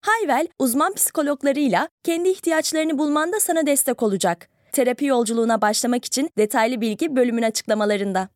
Hayvel, uzman psikologlarıyla kendi ihtiyaçlarını bulmanda sana destek olacak. Terapi yolculuğuna başlamak için detaylı bilgi bölümün açıklamalarında.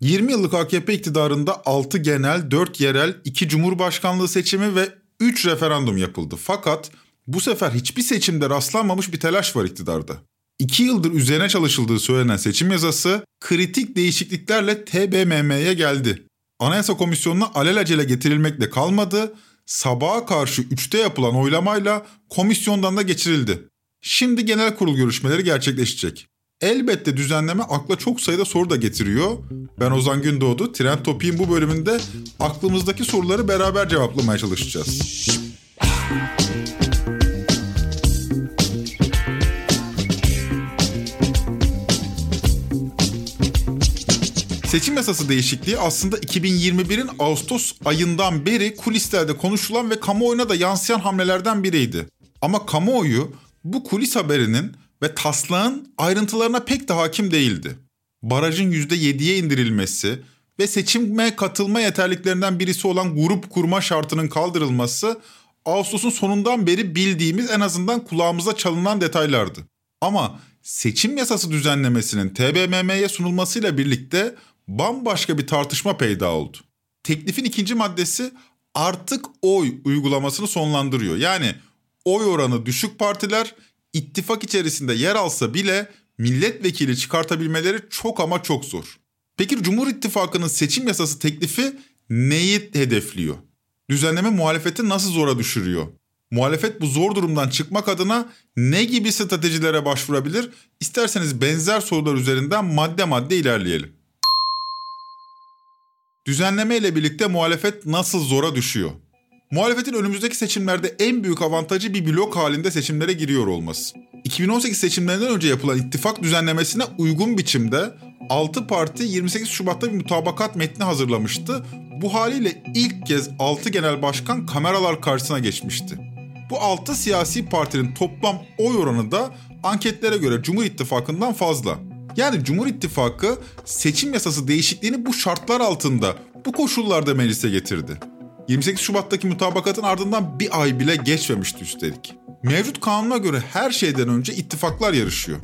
20 yıllık AKP iktidarında 6 genel, 4 yerel, 2 cumhurbaşkanlığı seçimi ve 3 referandum yapıldı. Fakat bu sefer hiçbir seçimde rastlanmamış bir telaş var iktidarda. 2 yıldır üzerine çalışıldığı söylenen seçim yazısı kritik değişikliklerle TBMM'ye geldi. Anayasa Komisyonu'na alelacele getirilmekle kalmadı, sabaha karşı 3'te yapılan oylamayla komisyondan da geçirildi. Şimdi genel kurul görüşmeleri gerçekleşecek. Elbette düzenleme akla çok sayıda soru da getiriyor. Ben Ozan Gündoğdu, Trend Topik'in bu bölümünde aklımızdaki soruları beraber cevaplamaya çalışacağız. Seçim yasası değişikliği aslında 2021'in Ağustos ayından beri kulislerde konuşulan ve kamuoyuna da yansıyan hamlelerden biriydi. Ama kamuoyu bu kulis haberinin ve taslağın ayrıntılarına pek de hakim değildi. Barajın %7'ye indirilmesi ve seçime katılma yeterliklerinden birisi olan grup kurma şartının kaldırılması Ağustos'un sonundan beri bildiğimiz en azından kulağımıza çalınan detaylardı. Ama seçim yasası düzenlemesinin TBMM'ye sunulmasıyla birlikte bambaşka bir tartışma peyda oldu. Teklifin ikinci maddesi artık oy uygulamasını sonlandırıyor. Yani oy oranı düşük partiler ittifak içerisinde yer alsa bile milletvekili çıkartabilmeleri çok ama çok zor. Peki Cumhur İttifakı'nın seçim yasası teklifi neyi hedefliyor? Düzenleme muhalefeti nasıl zora düşürüyor? Muhalefet bu zor durumdan çıkmak adına ne gibi stratejilere başvurabilir? İsterseniz benzer sorular üzerinden madde madde ilerleyelim. Düzenleme ile birlikte muhalefet nasıl zora düşüyor? Muhalefetin önümüzdeki seçimlerde en büyük avantajı bir blok halinde seçimlere giriyor olması. 2018 seçimlerinden önce yapılan ittifak düzenlemesine uygun biçimde 6 parti 28 Şubat'ta bir mutabakat metni hazırlamıştı. Bu haliyle ilk kez 6 genel başkan kameralar karşısına geçmişti. Bu 6 siyasi partinin toplam oy oranı da anketlere göre Cumhur İttifakı'ndan fazla. Yani Cumhur İttifakı seçim yasası değişikliğini bu şartlar altında, bu koşullarda meclise getirdi. 28 Şubat'taki mutabakatın ardından bir ay bile geçmemişti üstelik. Mevcut kanuna göre her şeyden önce ittifaklar yarışıyor.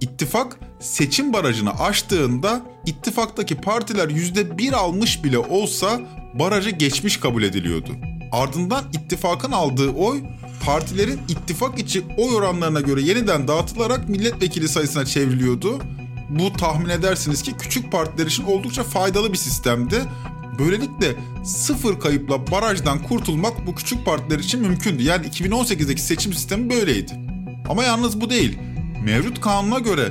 İttifak seçim barajını aştığında ittifaktaki partiler %1 almış bile olsa barajı geçmiş kabul ediliyordu. Ardından ittifakın aldığı oy partilerin ittifak içi oy oranlarına göre yeniden dağıtılarak milletvekili sayısına çevriliyordu. Bu tahmin edersiniz ki küçük partiler için oldukça faydalı bir sistemdi. Böylelikle sıfır kayıpla barajdan kurtulmak bu küçük partiler için mümkündü. Yani 2018'deki seçim sistemi böyleydi. Ama yalnız bu değil. Mevcut kanuna göre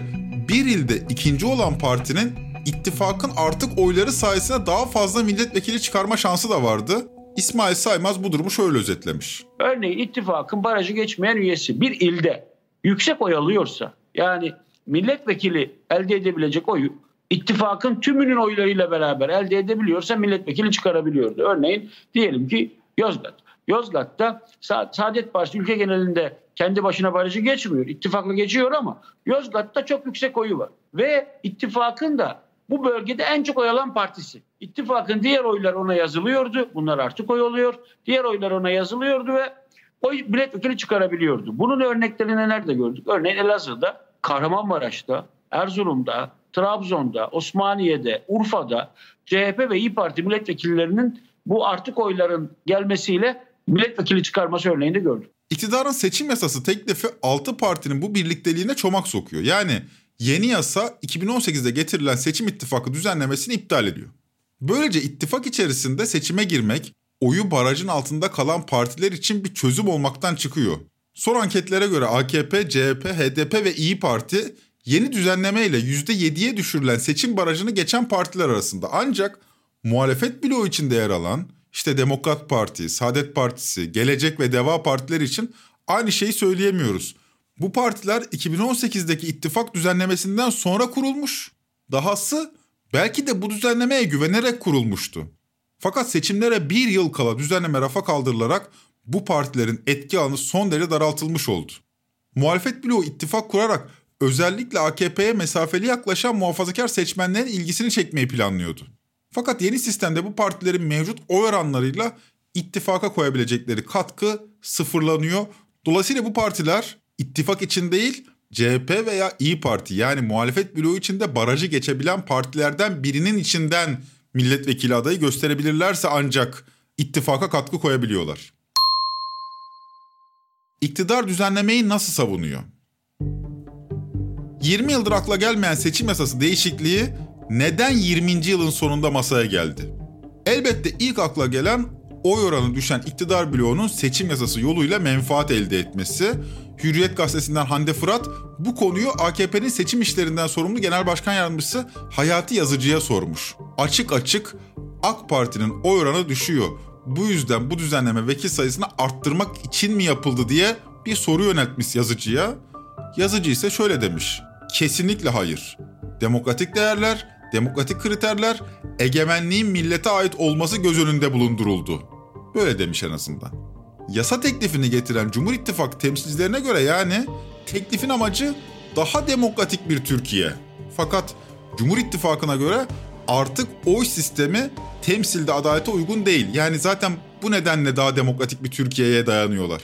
bir ilde ikinci olan partinin ittifakın artık oyları sayesinde daha fazla milletvekili çıkarma şansı da vardı. İsmail Saymaz bu durumu şöyle özetlemiş. Örneğin ittifakın barajı geçmeyen üyesi bir ilde yüksek oy alıyorsa yani milletvekili elde edebilecek oyu ittifakın tümünün oylarıyla beraber elde edebiliyorsa milletvekili çıkarabiliyordu. Örneğin diyelim ki Yozgat. Yozgat'ta Sa- Saadet Partisi ülke genelinde kendi başına barajı geçmiyor. İttifakla geçiyor ama Yozgat'ta çok yüksek oyu var. Ve ittifakın da bu bölgede en çok oy alan partisi. İttifakın diğer oylar ona yazılıyordu. Bunlar artık oy oluyor. Diğer oylar ona yazılıyordu ve oy milletvekili çıkarabiliyordu. Bunun örneklerini nerede gördük? Örneğin Elazığ'da, Kahramanmaraş'ta, Erzurum'da, Trabzon'da, Osmaniye'de, Urfa'da CHP ve İyi Parti milletvekillerinin bu artık oyların gelmesiyle milletvekili çıkarması örneğinde gördük. İktidarın seçim yasası teklifi 6 partinin bu birlikteliğine çomak sokuyor. Yani yeni yasa 2018'de getirilen seçim ittifakı düzenlemesini iptal ediyor. Böylece ittifak içerisinde seçime girmek oyu barajın altında kalan partiler için bir çözüm olmaktan çıkıyor. Son anketlere göre AKP, CHP, HDP ve İyi Parti yeni düzenlemeyle %7'ye düşürülen seçim barajını geçen partiler arasında. Ancak muhalefet bloğu içinde yer alan işte Demokrat Parti, Saadet Partisi, Gelecek ve Deva partileri için aynı şeyi söyleyemiyoruz. Bu partiler 2018'deki ittifak düzenlemesinden sonra kurulmuş. Dahası belki de bu düzenlemeye güvenerek kurulmuştu. Fakat seçimlere bir yıl kala düzenleme rafa kaldırılarak bu partilerin etki alanı son derece daraltılmış oldu. Muhalefet bloğu ittifak kurarak özellikle AKP'ye mesafeli yaklaşan muhafazakar seçmenlerin ilgisini çekmeyi planlıyordu. Fakat yeni sistemde bu partilerin mevcut oy oranlarıyla ittifaka koyabilecekleri katkı sıfırlanıyor. Dolayısıyla bu partiler ittifak için değil CHP veya İyi Parti yani muhalefet bloğu içinde barajı geçebilen partilerden birinin içinden milletvekili adayı gösterebilirlerse ancak ittifaka katkı koyabiliyorlar. İktidar düzenlemeyi nasıl savunuyor? 20 yıldır akla gelmeyen seçim yasası değişikliği neden 20. yılın sonunda masaya geldi? Elbette ilk akla gelen oy oranı düşen iktidar bloğunun seçim yasası yoluyla menfaat elde etmesi. Hürriyet gazetesinden Hande Fırat bu konuyu AKP'nin seçim işlerinden sorumlu Genel Başkan Yardımcısı Hayati Yazıcı'ya sormuş. Açık açık AK Parti'nin oy oranı düşüyor. Bu yüzden bu düzenleme vekil sayısını arttırmak için mi yapıldı diye bir soru yöneltmiş yazıcıya. Yazıcı ise şöyle demiş. Kesinlikle hayır. Demokratik değerler, demokratik kriterler, egemenliğin millete ait olması göz önünde bulunduruldu. Böyle demiş en azından. Yasa teklifini getiren Cumhur İttifakı temsilcilerine göre yani teklifin amacı daha demokratik bir Türkiye. Fakat Cumhur İttifakı'na göre artık oy sistemi temsilde adalete uygun değil. Yani zaten bu nedenle daha demokratik bir Türkiye'ye dayanıyorlar.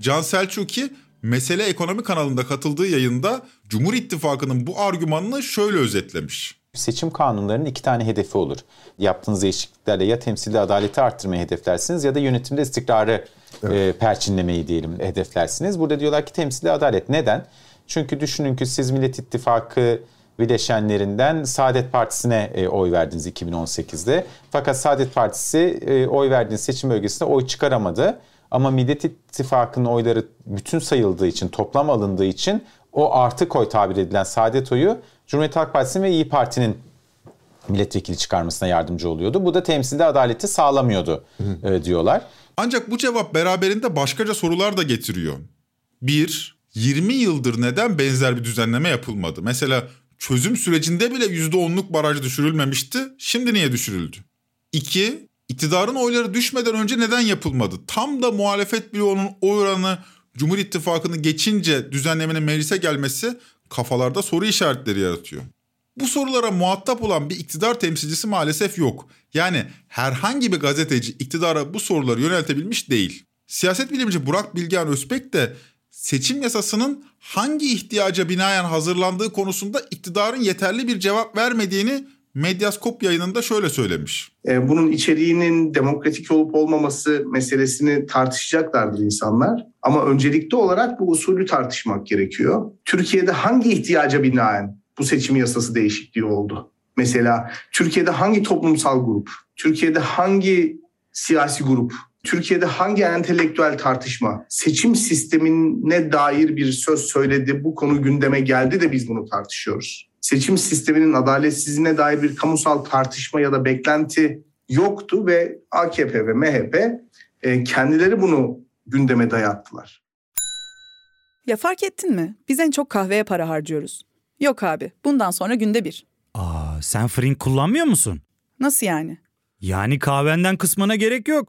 Can Selçuk'i Mesele Ekonomi kanalında katıldığı yayında Cumhur İttifakı'nın bu argümanını şöyle özetlemiş. Seçim kanunlarının iki tane hedefi olur. Yaptığınız değişikliklerle ya temsilde adaleti arttırmayı hedeflersiniz ya da yönetimde istikrarı evet. e, perçinlemeyi diyelim hedeflersiniz. Burada diyorlar ki temsilde adalet. Neden? Çünkü düşünün ki siz Millet İttifakı bileşenlerinden Saadet Partisi'ne e, oy verdiniz 2018'de. Fakat Saadet Partisi e, oy verdiğiniz seçim bölgesinde oy çıkaramadı. Ama Millet İttifakı'nın oyları bütün sayıldığı için, toplam alındığı için o artı koy tabir edilen Saadet oyu Cumhuriyet Halk Partisi ve İyi Parti'nin milletvekili çıkarmasına yardımcı oluyordu. Bu da temsilde adaleti sağlamıyordu e, diyorlar. Ancak bu cevap beraberinde başkaca sorular da getiriyor. Bir, 20 yıldır neden benzer bir düzenleme yapılmadı? Mesela çözüm sürecinde bile %10'luk baraj düşürülmemişti. Şimdi niye düşürüldü? İki, iktidarın oyları düşmeden önce neden yapılmadı? Tam da muhalefet bloğunun oy oranı Cumhur İttifakı'nı geçince düzenlemenin meclise gelmesi kafalarda soru işaretleri yaratıyor. Bu sorulara muhatap olan bir iktidar temsilcisi maalesef yok. Yani herhangi bir gazeteci iktidara bu soruları yöneltebilmiş değil. Siyaset bilimci Burak Bilgehan Özbek de seçim yasasının hangi ihtiyaca binaen hazırlandığı konusunda iktidarın yeterli bir cevap vermediğini Medyaskop yayınında şöyle söylemiş. E, bunun içeriğinin demokratik olup olmaması meselesini tartışacaklardır insanlar. Ama öncelikli olarak bu usulü tartışmak gerekiyor. Türkiye'de hangi ihtiyaca binaen bu seçim yasası değişikliği oldu? Mesela Türkiye'de hangi toplumsal grup, Türkiye'de hangi siyasi grup, Türkiye'de hangi entelektüel tartışma seçim sistemine dair bir söz söyledi, bu konu gündeme geldi de biz bunu tartışıyoruz seçim sisteminin adaletsizliğine dair bir kamusal tartışma ya da beklenti yoktu ve AKP ve MHP e, kendileri bunu gündeme dayattılar. Ya fark ettin mi? Biz en çok kahveye para harcıyoruz. Yok abi, bundan sonra günde bir. Aa, sen Frink kullanmıyor musun? Nasıl yani? Yani kahvenden kısmına gerek yok.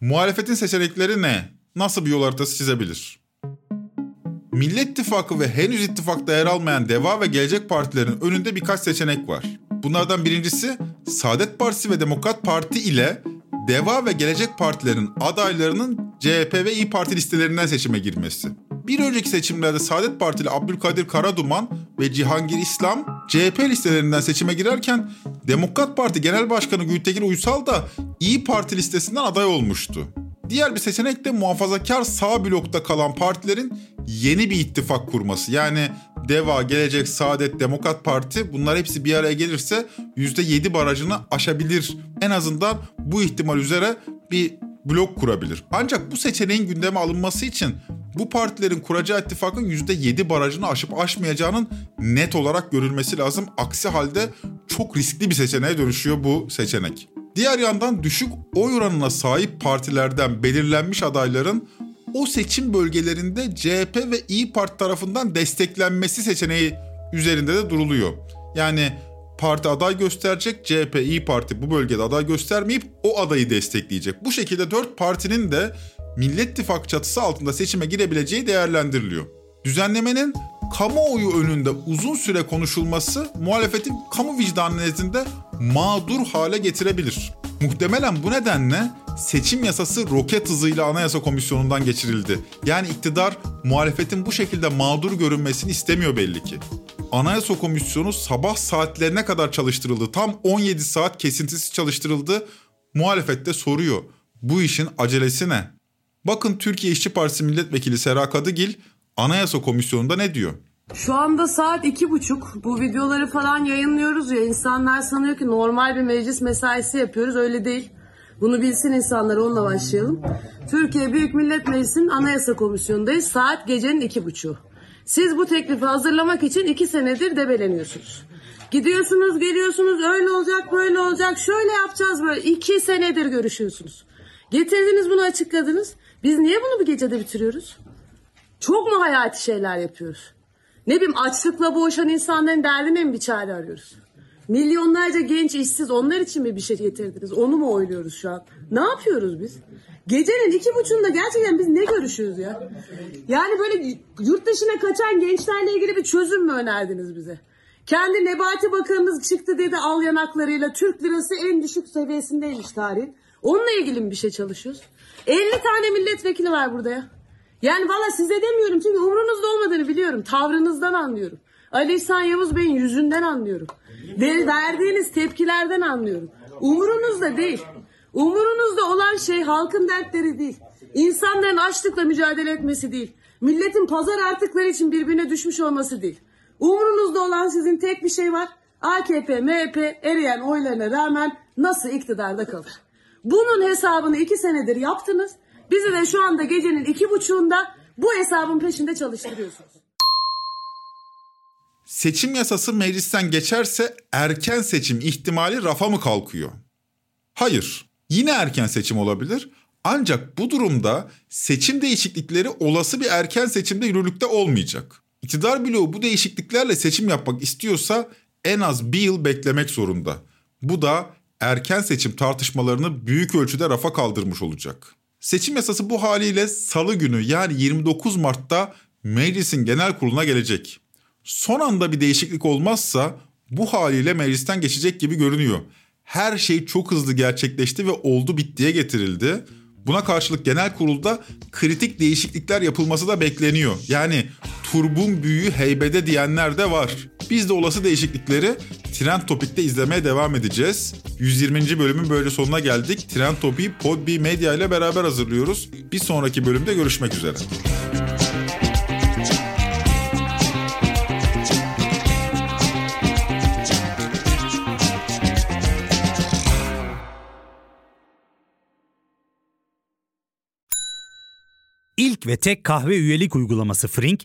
Muhalefetin seçenekleri ne? Nasıl bir yol haritası çizebilir? Millet İttifakı ve henüz ittifakta yer almayan Deva ve Gelecek Partilerin önünde birkaç seçenek var. Bunlardan birincisi Saadet Partisi ve Demokrat Parti ile Deva ve Gelecek Partilerin adaylarının CHP ve İyi Parti listelerinden seçime girmesi. Bir önceki seçimlerde Saadet Partili Abdülkadir Karaduman ve Cihangir İslam CHP listelerinden seçime girerken Demokrat Parti Genel Başkanı Gültekin Uysal da İyi Parti listesinden aday olmuştu. Diğer bir seçenek de muhafazakar sağ blokta kalan partilerin yeni bir ittifak kurması. Yani Deva, Gelecek, Saadet, Demokrat Parti bunlar hepsi bir araya gelirse %7 barajını aşabilir. En azından bu ihtimal üzere bir blok kurabilir. Ancak bu seçeneğin gündeme alınması için bu partilerin kuracağı ittifakın %7 barajını aşıp aşmayacağının net olarak görülmesi lazım. Aksi halde çok riskli bir seçeneğe dönüşüyor bu seçenek. Diğer yandan düşük oy oranına sahip partilerden belirlenmiş adayların o seçim bölgelerinde CHP ve İyi Parti tarafından desteklenmesi seçeneği üzerinde de duruluyor. Yani parti aday gösterecek, CHP, İyi Parti bu bölgede aday göstermeyip o adayı destekleyecek. Bu şekilde dört partinin de Millet İttifakı çatısı altında seçime girebileceği değerlendiriliyor. Düzenlemenin kamuoyu önünde uzun süre konuşulması muhalefetin kamu vicdanı nezdinde mağdur hale getirebilir. Muhtemelen bu nedenle seçim yasası roket hızıyla Anayasa Komisyonu'ndan geçirildi. Yani iktidar muhalefetin bu şekilde mağdur görünmesini istemiyor belli ki. Anayasa Komisyonu sabah saatlerine kadar çalıştırıldı. Tam 17 saat kesintisiz çalıştırıldı. Muhalefet de soruyor. Bu işin acelesi ne? Bakın Türkiye İşçi Partisi Milletvekili Sera Kadıgil Anayasa Komisyonu'nda ne diyor? Şu anda saat iki buçuk. Bu videoları falan yayınlıyoruz ya insanlar sanıyor ki normal bir meclis mesaisi yapıyoruz. Öyle değil. Bunu bilsin insanlar onunla başlayalım. Türkiye Büyük Millet Meclisi'nin Anayasa Komisyonu'ndayız. Saat gecenin iki buçuğu. Siz bu teklifi hazırlamak için iki senedir debeleniyorsunuz. Gidiyorsunuz geliyorsunuz öyle olacak böyle olacak şöyle yapacağız böyle. iki senedir görüşüyorsunuz. Getirdiniz bunu açıkladınız. Biz niye bunu bir gecede bitiriyoruz? Çok mu hayati şeyler yapıyoruz? Ne bileyim açlıkla boğuşan insanların derdine mi bir çare arıyoruz? Milyonlarca genç işsiz onlar için mi bir şey getirdiniz? Onu mu oyluyoruz şu an? Ne yapıyoruz biz? Gecenin iki buçuğunda gerçekten biz ne görüşüyoruz ya? Yani böyle yurt dışına kaçan gençlerle ilgili bir çözüm mü önerdiniz bize? Kendi Nebati Bakanımız çıktı dedi al yanaklarıyla Türk lirası en düşük seviyesindeymiş tarihin. Onunla ilgili mi bir şey çalışıyoruz? 50 tane milletvekili var burada ya. Yani valla size demiyorum çünkü umrunuzda olmadığını biliyorum. Tavrınızdan anlıyorum. Ali İhsan Yavuz Bey'in yüzünden anlıyorum. Ve verdiğiniz tepkilerden anlıyorum. Umurunuzda değil. Umurunuzda olan şey halkın dertleri değil. İnsanların açlıkla mücadele etmesi değil. Milletin pazar artıkları için birbirine düşmüş olması değil. Umurunuzda olan sizin tek bir şey var. AKP, MHP eriyen oylarına rağmen nasıl iktidarda kalır? Bunun hesabını iki senedir yaptınız. Bizi de şu anda gecenin iki buçuğunda bu hesabın peşinde çalıştırıyorsunuz. Seçim yasası meclisten geçerse erken seçim ihtimali rafa mı kalkıyor? Hayır. Yine erken seçim olabilir. Ancak bu durumda seçim değişiklikleri olası bir erken seçimde yürürlükte olmayacak. İktidar bloğu bu değişikliklerle seçim yapmak istiyorsa en az bir yıl beklemek zorunda. Bu da erken seçim tartışmalarını büyük ölçüde rafa kaldırmış olacak. Seçim yasası bu haliyle salı günü yani 29 Mart'ta meclisin genel kuruluna gelecek. Son anda bir değişiklik olmazsa bu haliyle meclisten geçecek gibi görünüyor. Her şey çok hızlı gerçekleşti ve oldu bittiye getirildi. Buna karşılık genel kurulda kritik değişiklikler yapılması da bekleniyor. Yani turbun büyüğü heybede diyenler de var. Biz de olası değişiklikleri Trend Topik'te izlemeye devam edeceğiz. 120. bölümün böyle sonuna geldik. Trend Topik'i Podbi Media ile beraber hazırlıyoruz. Bir sonraki bölümde görüşmek üzere. İlk ve tek kahve üyelik uygulaması Frink,